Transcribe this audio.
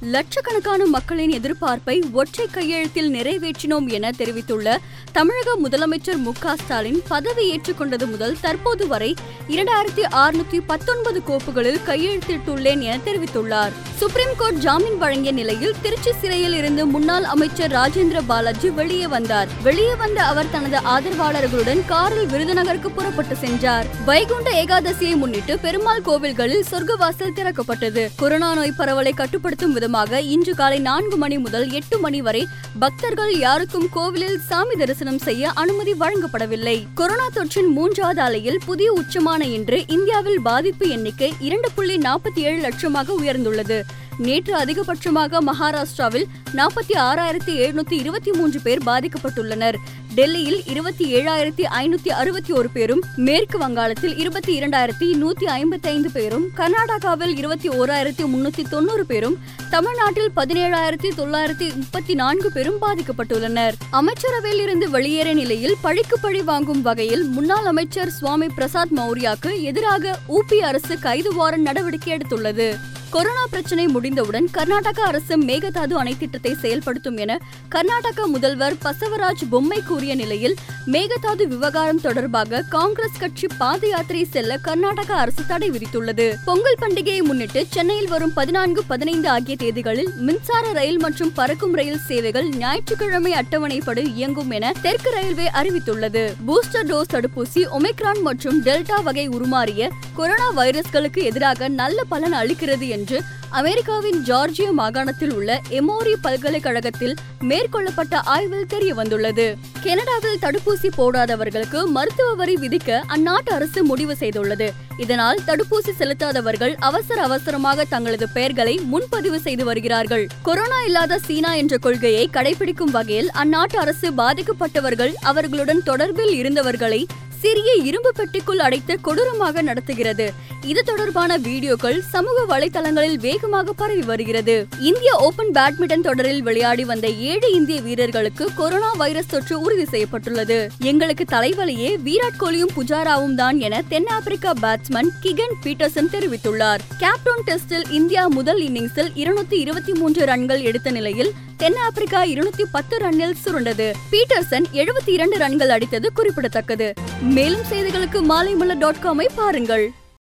லட்சக்கணக்கான மக்களின் எதிர்பார்ப்பை ஒற்றை கையெழுத்தில் நிறைவேற்றினோம் என தெரிவித்துள்ள தமிழக முதலமைச்சர் மு க ஸ்டாலின் பதவி ஏற்றுக்கொண்டது முதல் தற்போது வரை இரண்டாயிரத்தி அறுநூத்தி பத்தொன்பது கோப்புகளில் கையெழுத்திட்டுள்ளேன் என தெரிவித்துள்ளார். சுப்ரீம் கோர்ட் ஜாமீன் வழங்கிய நிலையில் திருச்சி சிறையில் இருந்து முன்னாள் அமைச்சர் ராஜேந்திர பாலாஜி வெளியே வந்தார். வெளியே வந்த அவர் தனது ஆதரவாளர்களுடன் காரில் விருதுநகருக்கு புறப்பட்டு சென்றார். வைகுண்ட ஏகாதசியை முன்னிட்டு பெருமாள் கோவில்களில் சொர்க்கவாசல் திறக்கப்பட்டது. கொரோனா நோய் பரவலை கட்டுப்படுத்தும் விதமாக இன்று காலை நான்கு மணி முதல் எட்டு மணி வரை பக்தர்கள் யாருக்கும் கோவிலில் சாமி தரிசனம் செய்ய அனுமதி வழங்கப்படவில்லை. கொரோனா தொற்றின் மூன்றாவது அலையில் புதிய உச்சமான இன்று இந்தியாவில் பாதிப்பு எண்ணிக்கை இரண்டு புள்ளி நாற்பத்தி ஏழு லட்சமாக உயர்ந்துள்ளது. நேற்று அதிகபட்சமாக மகாராஷ்டிராவில் நாற்பத்தி ஆறாயிரத்தி எழுநூத்தி இருபத்தி மூன்று பேர் பாதிக்கப்பட்டுள்ளனர். டெல்லியில் இருபத்தி ஏழாயிரத்தி ஐநூத்தி அறுபத்தி ஒரு பேரும் மேற்கு வங்காளத்தில் இருபத்தி இரண்டாயிரத்தி நூத்தி ஐம்பத்தி ஐந்து பேரும் கர்நாடகாவில் இருபத்தி ஓராயிரத்தி முன்னூத்தி தொண்ணூறு பேரும் தமிழ்நாட்டில் பதினேழாயிரத்தி தொள்ளாயிரத்தி முப்பத்தி நான்கு பேரும் பாதிக்கப்பட்டுள்ளனர். அமைச்சரவையில் இருந்து வெளியேற நிலையில் பழிக்கு பழி வாங்கும் வகையில் முன்னாள் அமைச்சர் சுவாமி பிரசாத் மௌரியாக்கு எதிராக ஊபி அரசு கைது வாரண்ட் நடவடிக்கை எடுத்துள்ளது. கொரோனா பிரச்சனை முடிந்தவுடன் கர்நாடக அரசு மேகதாது அணை திட்டத்தை செயல்படுத்தும் என கர்நாடக முதல்வர் பசவராஜ் பொம்மை கூறிய நிலையில் மேகதாது விவகாரம் தொடர்பாக காங்கிரஸ் கட்சி பாத யாத்திரை செல்ல கர்நாடக அரசு தடை விதித்துள்ளது. பொங்கல் பண்டிகையை முன்னிட்டு சென்னையில் வரும் பதினான்கு பதினைந்து ஆகிய தேதிகளில் மின்சார ரயில் மற்றும் பறக்கும் ரயில் சேவைகள் ஞாயிற்றுக்கிழமை அட்டவணைப்படி இயங்கும் என தெற்கு ரயில்வே அறிவித்துள்ளது. பூஸ்டர் டோஸ் தடுப்பூசி ஒமிக்ரான் மற்றும் டெல்டா வகை உருமாறிய கொரோனா வைரஸ்களுக்கு எதிராக நல்ல பலன் அளிக்கிறது என்று அமெரிக்காவின் ஜார்ஜியா மாகாணத்தில் உள்ள எமோரி பல்கலைக்கழகத்தில் மேற்கொள்ளப்பட்ட ஆய்வில் தெரிய வந்துள்ளது கனடாவில் தடுப்பூசி போடாதவர்களுக்கு மருத்துவ வரி விதிக்க அந்நாட்டு அரசு முடிவு செய்துள்ளது. இதனால் தடுப்பூசி செலுத்தாதவர்கள் அவசர அவசரமாக தங்களது பெயர்களை முன்பதிவு செய்து வருகிறார்கள். கொரோனா இல்லாத சீனா என்ற கொள்கையை கடைபிடிக்கும் வகையில் அந்நாட்டு அரசு பாதிக்கப்பட்டவர்கள் அவர்களுடன் தொடர்பில் இருந்தவர்களை சிறிய இரும்பு பெட்டிக்குள் அடைத்து கொடூரமாக நடத்துகிறது. இது தொடர்பான வீடியோக்கள் சமூக வலைதளங்களில் வேகமாக பரவி வருகிறது. இந்திய ஓபன் பேட்மிண்டன் தொடரில் விளையாடி வந்த ஏழு இந்திய வீரர்களுக்கு கொரோனா வைரஸ் தொற்று உறுதி செய்யப்பட்டுள்ளது. எங்களுக்கு தலைவலியே விராட் கோலியும் புஜாராவும் தான் என தென்னாப்பிரிக்கா பேட்ஸ்மேன் கிகன் பீட்டர்சன் தெரிவித்துள்ளார். கேப்டவுன் டெஸ்டில் இந்தியா முதல் இன்னிங்ஸில் இருநூத்தி இருபத்தி மூன்று ரன்கள் எடுத்த நிலையில் தென்னாப்பிரிக்கா இருநூத்தி பத்து ரன்னில் சுருண்டது. பீட்டர்சன் எழுபத்தி இரண்டு ரன்கள் அடித்தது குறிப்பிடத்தக்கது. மேலும் செய்திகளுக்கு மாலைமலர் டாட் காமை பாருங்கள்.